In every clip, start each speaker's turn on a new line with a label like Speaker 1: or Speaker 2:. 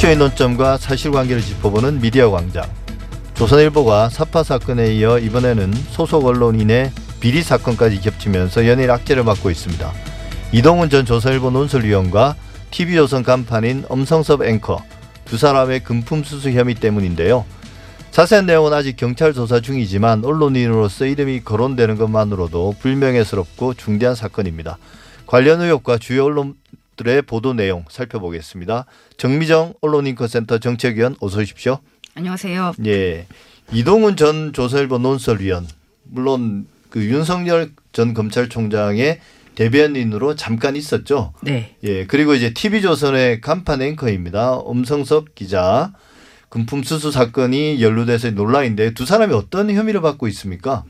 Speaker 1: 이슈의 논점과 사실관계를 짚어보는 미디어 광장. 조선일보가 사파 사건에 이어 이번에는 소속 언론인의 비리 사건까지 겹치면서 연일 악재를 받고 있습니다. 이동훈 전 조선일보 논설위원과 TV조선 간판인 엄성섭 앵커 두 사람의 금품 수수 혐의 때문인데요. 자세한 내용은 아직 경찰 조사 중이지만 언론인으로서 이름이 거론되는 것만으로도 불명예스럽고 중대한 사건입니다. 관련 의혹과 주요 언론 들의 보도 내용 살펴보겠습니다. 정미정 언론인권센터 정책위원 어서 오십시오.
Speaker 2: 안녕하세요.
Speaker 1: 예. 이동훈 전 조선일보 논설위원 물론 그 윤석열 전 검찰총장의 대변인으로 잠깐 있었죠.
Speaker 2: 네.
Speaker 1: 예. 그리고 이제 TV조선의 간판 앵커입니다. 엄성섭 기자. 금품 수수 사건이 연루돼서 논란인데 두 사람이 어떤 혐의를 받고 있습니까?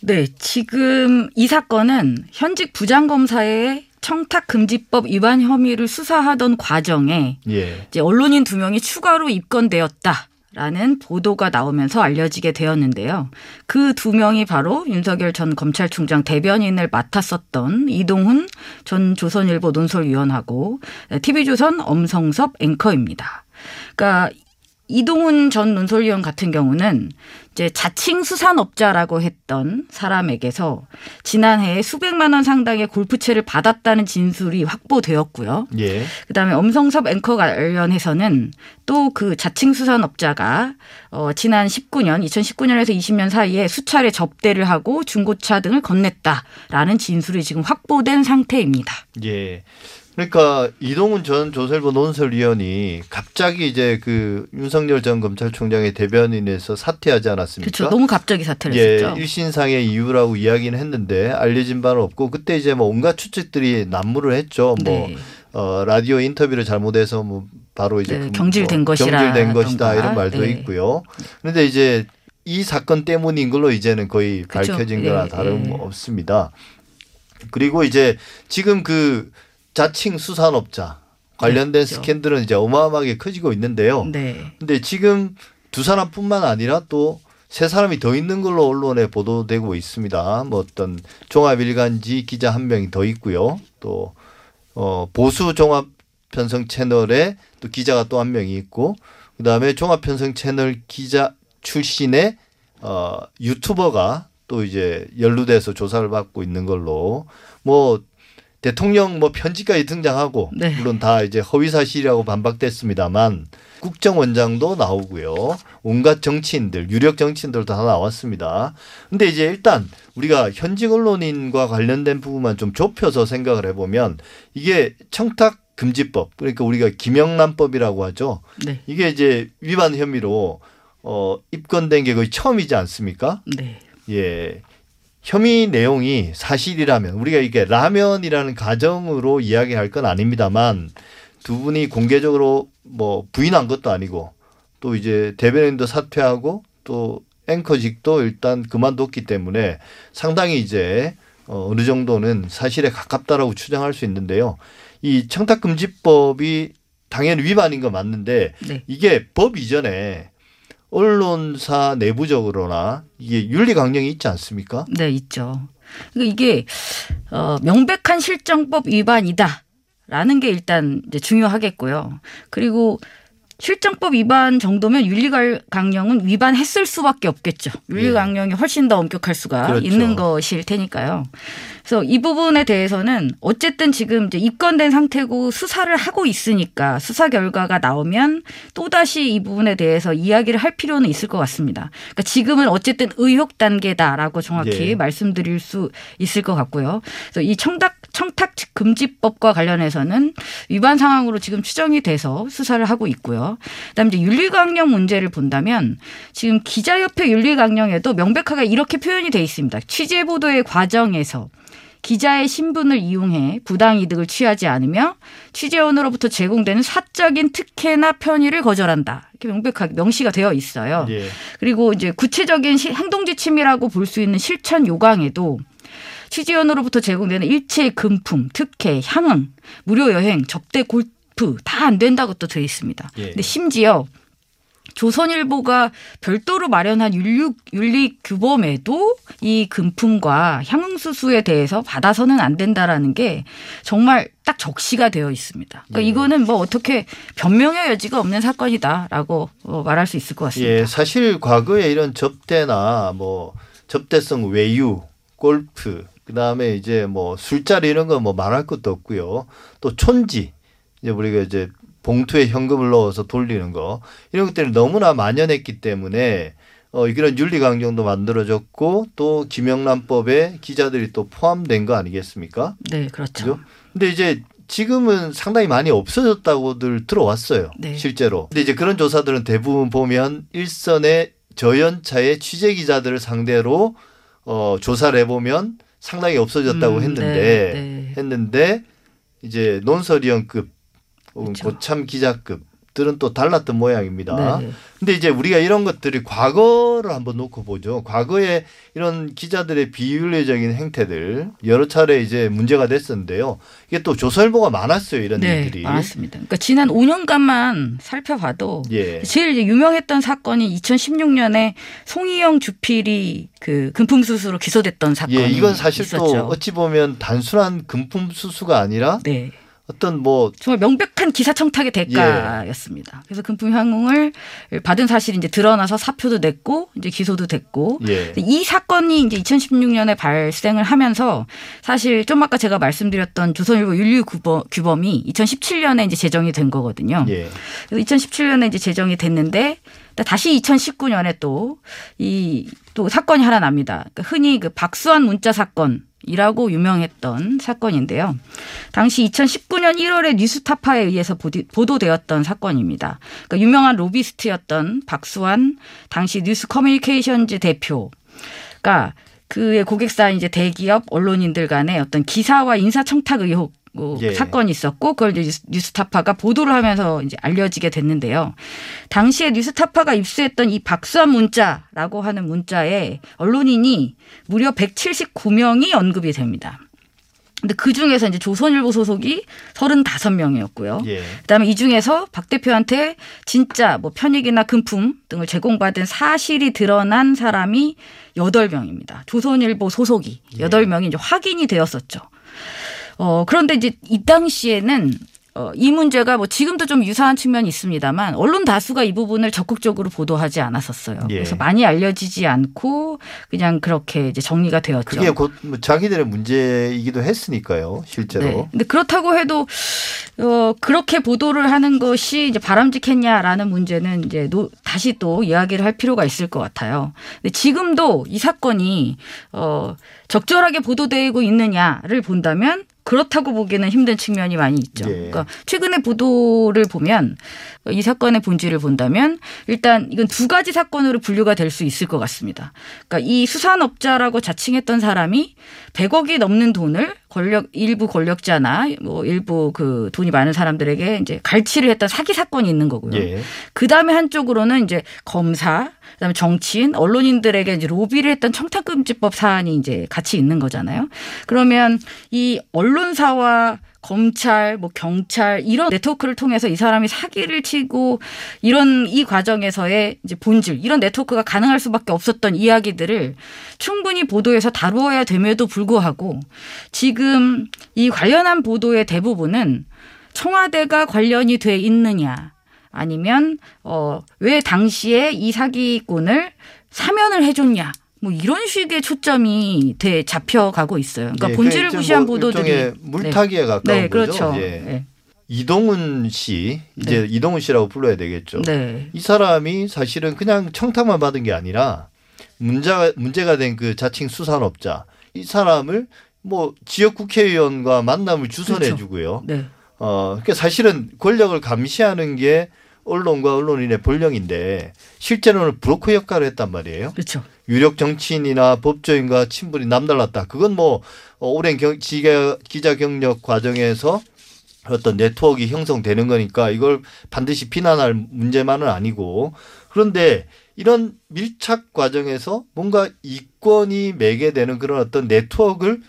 Speaker 2: 네. 지금 이 사건은 현직 부장검사의 청탁금지법 위반 혐의를 수사하던 과정에
Speaker 1: 예.
Speaker 2: 이제 언론인 두 명이 추가로 입건되었다. 라는 보도가 나오면서 알려지게 되었는데요. 그 두 명이 바로 윤석열 전 검찰총장 대변인을 맡았었던 이동훈 전 조선일보 논설위원하고 TV조선 엄성섭 앵커입니다. 그러니까 이동훈 전 논설위원 같은 경우는 이제 자칭 수산업자라고 했던 사람에게서 지난해에 수백만 원 상당의 골프채를 받았다는 진술이 확보되었고요.
Speaker 1: 예.
Speaker 2: 그다음에 엄성섭 앵커 관련해서는 또 그 자칭 수산업자가 어 지난 19년 2019년에서 20년 사이에 수차례 접대를 하고 중고차 등을 건넸다라는 진술이 지금 확보된 상태입니다.
Speaker 1: 예. 그러니까 이동훈 전 조선일보 논설위원이 갑자기 이제 그 윤석열 전 검찰총장의 대변인에서 사퇴하지 않았습니까?
Speaker 2: 그렇죠. 너무 갑자기 사퇴를
Speaker 1: 예,
Speaker 2: 했죠.
Speaker 1: 일신상의 이유라고 이야기는 했는데 알려진 바는 없고 그때 이제 뭐 온갖 추측들이 난무를 했죠. 뭐
Speaker 2: 네.
Speaker 1: 어, 라디오 인터뷰를 잘못해서 뭐 바로 이제
Speaker 2: 네,
Speaker 1: 그
Speaker 2: 경질된
Speaker 1: 뭐
Speaker 2: 것이라
Speaker 1: 경질된 것이다. 이런 말도
Speaker 2: 네.
Speaker 1: 있고요. 그런데 이제 이 사건 때문인 걸로 이제는 거의
Speaker 2: 그쵸.
Speaker 1: 밝혀진 거나
Speaker 2: 예,
Speaker 1: 다름없습니다. 그리고 이제 지금 그 자칭 수산업자 관련된
Speaker 2: 그렇죠.
Speaker 1: 스캔들은 이제 어마어마하게 커지고 있는데요.
Speaker 2: 네.
Speaker 1: 근데 지금 두 사람뿐만 아니라 또 세 사람이 더 있는 걸로 언론에 보도되고 있습니다. 뭐 어떤 종합일간지 기자 한 명이 더 있고요. 또 어, 보수 종합 편성 채널에 또 기자가 또 한 명이 있고 그다음에 종합 편성 채널 기자 출신의 어, 유튜버가 또 이제 연루돼서 조사를 받고 있는 걸로 뭐 대통령 뭐 편지까지 등장하고
Speaker 2: 네.
Speaker 1: 물론 다 이제 허위 사실이라고 반박됐습니다만 국정원장도 나오고요. 온갖 정치인들, 유력 정치인들 다 나왔습니다. 근데 이제 일단 우리가 현직 언론인과 관련된 부분만 좀 좁혀서 생각을 해 보면 이게 청탁 금지법 그러니까 우리가 김영란법이라고 하죠.
Speaker 2: 네.
Speaker 1: 이게 이제 위반 혐의로 어 입건된 게 거의 처음이지 않습니까?
Speaker 2: 네.
Speaker 1: 예. 혐의 내용이 사실이라면 우리가 이게 라면이라는 가정으로 이야기할 건 아닙니다만 두 분이 공개적으로 뭐 부인한 것도 아니고 또 이제 대변인도 사퇴하고 또 앵커직도 일단 그만뒀기 때문에 상당히 이제 어, 어느 정도는 사실에 가깝다라고 추정할 수 있는데요. 이 청탁금지법이 당연히 위반인 거 맞는데
Speaker 2: 네.
Speaker 1: 이게 법 이전에 언론사 내부적으로나 이게 윤리 강령이 있지 않습니까?
Speaker 2: 네, 있죠. 그러니까 이게 어, 명백한 실정법 위반이다 라는 게 일단 이제 중요하겠고요. 그리고 실정법 위반 정도면 윤리강령은 위반했을 수밖에 없겠죠. 윤리강령이 훨씬 더 엄격할 수가
Speaker 1: 그렇죠.
Speaker 2: 있는 것일 테니까요. 그래서 이 부분에 대해서는 어쨌든 지금 이제 입건된 상태고 수사를 하고 있으니까 수사 결과가 나오면 또다시 이 부분에 대해서 이야기를 할 필요는 있을 것 같습니다. 그러니까 지금은 어쨌든 의혹 단계다라고 정확히
Speaker 1: 예.
Speaker 2: 말씀드릴 수 있을 것 같고요. 그래서 이 청탁 청탁 금지법과 관련해서는 위반 상황으로 지금 추정이 돼서 수사를 하고 있고요. 그다음에 이제 윤리강령 문제를 본다면 지금 기자협회 윤리강령에도 명백하게 이렇게 표현이 돼 있습니다. 취재 보도의 과정에서 기자의 신분을 이용해 부당 이득을 취하지 않으며 취재원으로부터 제공되는 사적인 특혜나 편의를 거절한다. 이렇게 명백하게 명시가 되어 있어요.
Speaker 1: 예.
Speaker 2: 그리고 이제 구체적인 시- 행동 지침이라고 볼 수 있는 실천 요강에도 취재원으로부터 제공되는 일체 금품, 특혜, 향응, 무료 여행, 접대 골 프다안 된다고 또 되어 있습니다.
Speaker 1: 예.
Speaker 2: 근데 심지어 조선일보가 별도로 마련한 윤리, 윤리 규범에도 이 금품과 향응수수에 대해서 받아서는 안 된다라는 게 정말 딱 적시가 되어 있습니다. 그러니까
Speaker 1: 예.
Speaker 2: 이거는 뭐 어떻게 변명의 여지가 없는 사건이다라고 어, 말할 수 있을 것 같습니다.
Speaker 1: 예, 사실 과거에 이런 접대나 뭐 접대성 외유, 골프, 그다음에 이제 뭐 술자리 이런 거 뭐 말할 것도 없고요. 또 촌지 이제 우리가 이제 봉투에 현금을 넣어서 돌리는 거 이런 것들이 너무나 만연했기 때문에 어 이런 윤리 강령도 만들어졌고 또 김영란법에 기자들이 또 포함된 거 아니겠습니까?
Speaker 2: 네, 그렇죠.
Speaker 1: 그죠? 근데 이제 지금은 상당히 많이 없어졌다고들 들어왔어요.
Speaker 2: 네.
Speaker 1: 실제로. 근데 이제 그런 조사들은 대부분 보면 일선의 저연차의 취재 기자들을 상대로 어 조사를 해보면 상당히 없어졌다고
Speaker 2: 음,
Speaker 1: 했는데
Speaker 2: 네, 네.
Speaker 1: 했는데 이제 논설위원급
Speaker 2: 그렇죠.
Speaker 1: 고참 기자급들은 또 달랐던 모양입니다.
Speaker 2: 네.
Speaker 1: 근데 이제 우리가 이런 것들이 과거를 한번 놓고 보죠. 과거에 이런 기자들의 비윤리적인 행태들 여러 차례 이제 문제가 됐었는데요. 이게 또 조선일보가 많았어요. 이런
Speaker 2: 네,
Speaker 1: 일들이.
Speaker 2: 많았습니다. 그러니까 지난 5년간만 살펴봐도
Speaker 1: 예.
Speaker 2: 제일 유명했던 사건이 2016년에 송희영 주필이 그 금품 수수로 기소됐던 사건이
Speaker 1: 예, 이건 사실
Speaker 2: 있었죠.
Speaker 1: 또 어찌 보면 단순한 금품 수수가 아니라
Speaker 2: 네.
Speaker 1: 어떤 뭐
Speaker 2: 정말 명백한 기사 청탁의 대가였습니다. 그래서 금품 향응을 받은 사실이 이제 드러나서 사표도 냈고 이제 기소도 됐고
Speaker 1: 예.
Speaker 2: 이 사건이 이제 2016년에 발생을 하면서 사실 좀 아까 제가 말씀드렸던 조선일보 윤리 규범, 규범이 2017년에 이제 제정이 된 거거든요.
Speaker 1: 예.
Speaker 2: 그래서 2017년에 이제 제정이 됐는데 다시 2019년에 또 이또 사건이 하나 납니다. 그러니까 흔히 그 박수환 문자 사건 이라고 유명했던 사건인데요. 당시 2019년 1월에 뉴스타파에 의해서 보도되었던 사건입니다. 그러니까 유명한 로비스트였던 박수환 당시 뉴스 커뮤니케이션즈 대표가 그의 고객사인 이제 대기업 언론인들 간의 어떤 기사와 인사 청탁 의혹 어,
Speaker 1: 예.
Speaker 2: 사건이 있었고 그걸 이제 뉴스- 뉴스타파가 보도를 하면서 이제 알려지게 됐는데요. 당시에 뉴스타파가 입수했던 이 박수환 문자라고 하는 문자에 언론인이 무려 179명이 언급이 됩니다. 근데 그 중에서 이제 조선일보 소속이 35명이었고요.
Speaker 1: 예.
Speaker 2: 그다음에 이 중에서 박 대표한테 진짜 뭐 편익이나 금품 등을 제공받은 사실이 드러난 사람이 8명입니다. 조선일보 소속이
Speaker 1: 예.
Speaker 2: 8명이 이제 확인이 되었었죠. 어, 그런데 이제 이 당시에는 어, 이 문제가 뭐 지금도 좀 유사한 측면이 있습니다만 언론 다수가 이 부분을 적극적으로 보도하지 않았었어요.
Speaker 1: 예.
Speaker 2: 그래서 많이 알려지지 않고 그냥 그렇게 이제 정리가 되었죠.
Speaker 1: 그게 곧 뭐 자기들의 문제이기도 했으니까요. 실제로.
Speaker 2: 네. 근데 그렇다고 해도 어 그렇게 보도를 하는 것이 이제 바람직했냐라는 문제는 이제 노, 다시 또 이야기를 할 필요가 있을 것 같아요. 근데 지금도 이 사건이 어 적절하게 보도되고 있느냐를 본다면 그렇다고 보기에는 힘든 측면이 많이 있죠.
Speaker 1: 예.
Speaker 2: 그러니까 최근의 보도를 보면 이 사건의 본질을 본다면 일단 이건 두 가지 사건으로 분류가 될 수 있을 것 같습니다. 그러니까 이 수산업자라고 자칭했던 사람이 100억이 넘는 돈을 권력 일부 권력자나 뭐 일부 그 돈이 많은 사람들에게 이제 갈취를 했던 사기 사건이 있는 거고요.
Speaker 1: 예.
Speaker 2: 그 다음에 한쪽으로는 이제 검사, 그다음에 정치인, 언론인들에게 이제 로비를 했던 청탁금지법 사안이 이제 같이 있는 거잖아요. 그러면 이 언론사와 검찰, 뭐 경찰 이런 네트워크를 통해서 이 사람이 사기를 치고 이런 이 과정에서의 이제 본질 이런 네트워크가 가능할 수밖에 없었던 이야기들을 충분히 보도에서 다루어야 됨에도 불구하고 지금 이 관련한 보도의 대부분은 청와대가 관련이 돼 있느냐 아니면 어 왜 당시에 이 사기꾼을 사면을 해줬냐 뭐 이런 식의 초점이 돼 잡혀가고 있어요. 그러니까
Speaker 1: 예,
Speaker 2: 본질을
Speaker 1: 그게
Speaker 2: 무시한
Speaker 1: 뭐
Speaker 2: 보도들이
Speaker 1: 일종의 물타기에 가까운
Speaker 2: 네,
Speaker 1: 거죠.
Speaker 2: 그렇죠.
Speaker 1: 예.
Speaker 2: 네.
Speaker 1: 이동훈 씨 이제 이동훈 씨라고 불러야 되겠죠.
Speaker 2: 네.
Speaker 1: 이 사람이 사실은 그냥 청탁만 받은 게 아니라 문제가 문제가 된 그 자칭 수산업자 이 사람을 뭐 지역 국회의원과 만남을 주선해
Speaker 2: 그렇죠.
Speaker 1: 주고요.
Speaker 2: 네.
Speaker 1: 어, 그러니까 사실은 권력을 감시하는 게 언론과 언론인의 본령인데 실제로는 브로커 역할을 했단 말이에요.
Speaker 2: 그렇죠.
Speaker 1: 유력 정치인이나 법조인과 친분이 남달랐다. 그건 뭐 어, 오랜 경, 기자, 기자 경력 과정에서 어떤 네트워크가 형성되는 거니까 이걸 반드시 비난할 문제만은 아니고 그런데 이런 밀착 과정에서 뭔가 이권이 매개되는 그런 어떤 네트워크를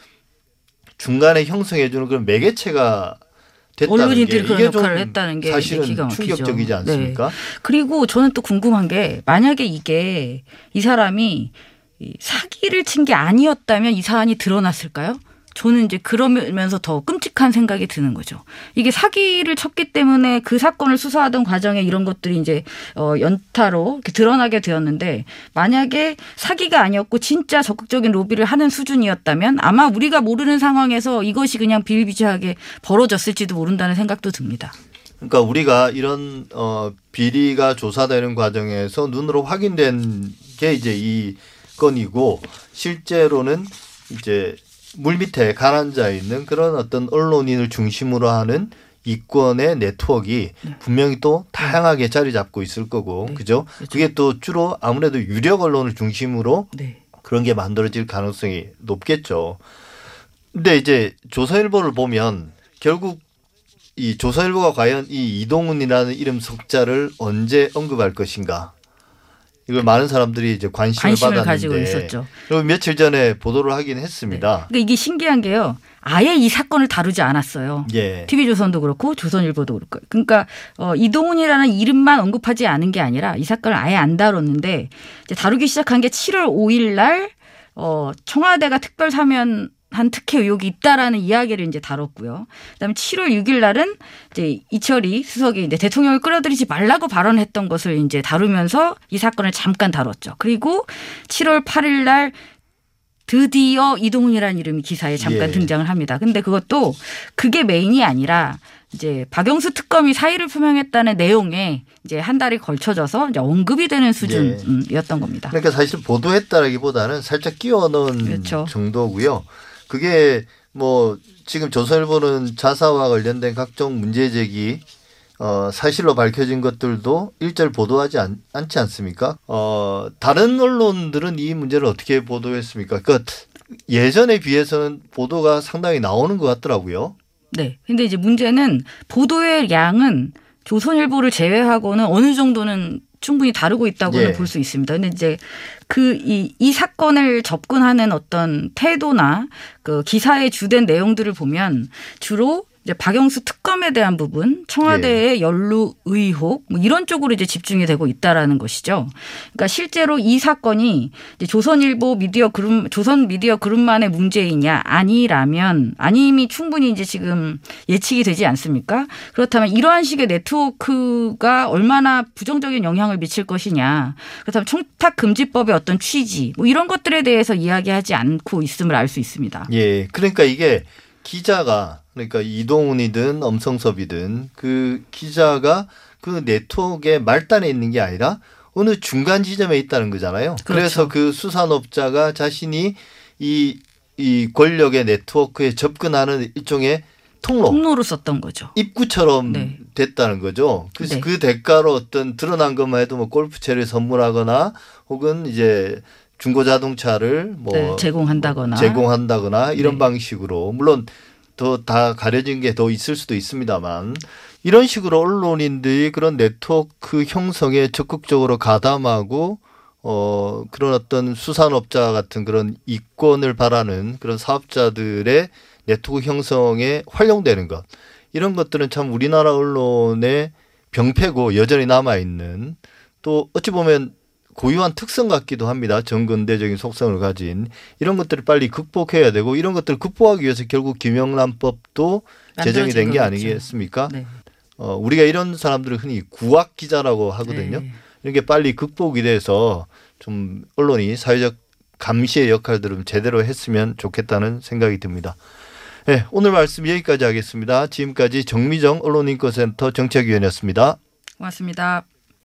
Speaker 1: 중간에 형성해 주는 그런 매개체가
Speaker 2: 언론인들이
Speaker 1: 게
Speaker 2: 그런 역할을 했다는 게
Speaker 1: 사실은
Speaker 2: 기가 막히죠.
Speaker 1: 충격적이지 않습니까?
Speaker 2: 네. 그리고 저는 또 궁금한 게 만약에 이게 이 사람이 이 사기를 친 게 아니었다면 이 사안이 드러났을까요? 저는 이제 그러면서 더 끔찍한 생각이 드는 거죠. 이게 사기를 쳤기 때문에 그 사건을 수사하던 과정에 이런 것들이 이제 어 연타로 이렇게 드러나게 되었는데 만약에 사기가 아니었고 진짜 적극적인 로비를 하는 수준이었다면 아마 우리가 모르는 상황에서 이것이 그냥 비일비재하게 벌어졌을지도 모른다는 생각도 듭니다.
Speaker 1: 그러니까 우리가 이런 어 비리가 조사되는 과정에서 눈으로 확인된 게 이제 이 건이고 실제로는 이제 물 밑에 가라앉아 있는 그런 어떤 언론인을 중심으로 하는 이권의 네트워크가
Speaker 2: 네.
Speaker 1: 분명히 또 다양하게 자리 잡고 있을 거고
Speaker 2: 네.
Speaker 1: 그죠?
Speaker 2: 그렇죠.
Speaker 1: 그게 또 주로 아무래도 유력 언론을 중심으로
Speaker 2: 네.
Speaker 1: 그런 게 만들어질 가능성이 높겠죠. 근데 이제 조선일보를 보면 결국 이 조선일보가 과연 이 이동훈이라는 이름 석자를 언제 언급할 것인가 이걸 많은 사람들이 이제 관심을,
Speaker 2: 관심을
Speaker 1: 받았는데
Speaker 2: 가지고 있었죠.
Speaker 1: 그리고 며칠 전에 보도를 하긴 했습니다.
Speaker 2: 그러니까 이게 신기한 게요. 아예 이 사건을 다루지 않았어요.
Speaker 1: 예.
Speaker 2: TV조선도 그렇고 조선일보도 그렇고. 그러니까 어, 이동훈이라는 이름만 언급하지 않은 게 아니라 이 사건을 아예 안 다뤘는데 이제 다루기 시작한 게 7월 5일 날 어, 청와대가 특별 사면 한 특혜 의혹이 있다라는 이야기를 이제 다뤘고요. 그다음에 7월 6일 날은 이제 이철이 수석이 이제 대통령을 끌어들이지 말라고 발언했던 것을 이제 다루면서 이 사건을 잠깐 다뤘죠. 그리고 7월 8일 날 드디어 이동훈이라는 이름이 기사에 잠깐
Speaker 1: 예.
Speaker 2: 등장을 합니다. 근데 그것도 그게 메인이 아니라 이제 박영수 특검이 사의를 표명했다는 내용에 이제 한 달이 걸쳐져서 이제 언급이 되는 수준이었던 겁니다.
Speaker 1: 그러니까 사실 보도했다라기보다는 살짝 끼워 넣은
Speaker 2: 그렇죠.
Speaker 1: 정도고요. 그게 뭐 지금 조선일보는 자사와 관련된 각종 문제 제기 어, 사실로 밝혀진 것들도 일절 보도하지 않, 않지 않습니까? 어, 다른 언론들은 이 문제를 어떻게 보도했습니까? 그 예전에 비해서는 보도가 상당히 나오는 것 같더라고요.
Speaker 2: 네. 근데 이제 문제는 보도의 양은 조선일보를 제외하고는 어느 정도는 충분히 다루고 있다고는
Speaker 1: 예.
Speaker 2: 볼수 있습니다. 근데 이제 그이이 사건을 접근하는 어떤 태도나 그 기사의 주된 내용들을 보면 주로 이제 박영수 특검에 대한 부분, 청와대의 연루 의혹 뭐 이런 쪽으로 이제 집중이 되고 있다라는 것이죠. 그러니까 실제로 이 사건이 조선일보 미디어 그룹, 조선 미디어 그룹만의 문제이냐 아니라면 아님이 충분히 이제 지금 예측이 되지 않습니까? 그렇다면 이러한 식의 네트워크가 얼마나 부정적인 영향을 미칠 것이냐. 그렇다면 청탁 금지법의 어떤 취지 뭐 이런 것들에 대해서 이야기하지 않고 있음을 알 수 있습니다.
Speaker 1: 예. 그러니까 이게 기자가 그러니까 이동훈이든 엄성섭이든 그 기자가 그 네트워크의 말단에 있는 게 아니라 어느 중간 지점에 있다는 거잖아요. 그래서
Speaker 2: 그렇죠.
Speaker 1: 그 수산업자가 자신이 이, 이 권력의 네트워크에 접근하는 일종의 통로,
Speaker 2: 통로로 썼던 거죠.
Speaker 1: 입구처럼
Speaker 2: 네.
Speaker 1: 됐다는 거죠. 그래서
Speaker 2: 네.
Speaker 1: 그 대가로 어떤 드러난 것만 해도 뭐 골프채를 선물하거나 혹은 이제 중고 자동차를 뭐
Speaker 2: 네, 제공한다거나
Speaker 1: 제공한다거나 이런
Speaker 2: 네.
Speaker 1: 방식으로 물론 더 다 가려진 게 더 있을 수도 있습니다만 이런 식으로 언론인들이 그런 네트워크 형성에 적극적으로 가담하고 어 그런 어떤 수산업자 같은 그런 이권을 바라는 그런 사업자들의 네트워크 형성에 활용되는 것 이런 것들은 참 우리나라 언론의 병폐고 여전히 남아 있는 또 어찌 보면 고유한 특성 같기도 합니다. 정근대적인 속성을 가진 이런 것들을 빨리 극복해야 되고 이런 것들을 극복하기 위해서 결국 김영란법도 제정이 된 게. 아니겠습니까?
Speaker 2: 네.
Speaker 1: 어, 우리가 이런 사람들을 흔히 구악 기자라고 하거든요.
Speaker 2: 네.
Speaker 1: 이런 게 빨리 극복이 돼서 좀 언론이 사회적 감시의 역할들을 제대로 했으면 좋겠다는 생각이 듭니다. 네, 오늘 말씀 여기까지 하겠습니다. 지금까지 정미정 언론인권센터 정책위원이었습니다.
Speaker 2: 고맙습니다.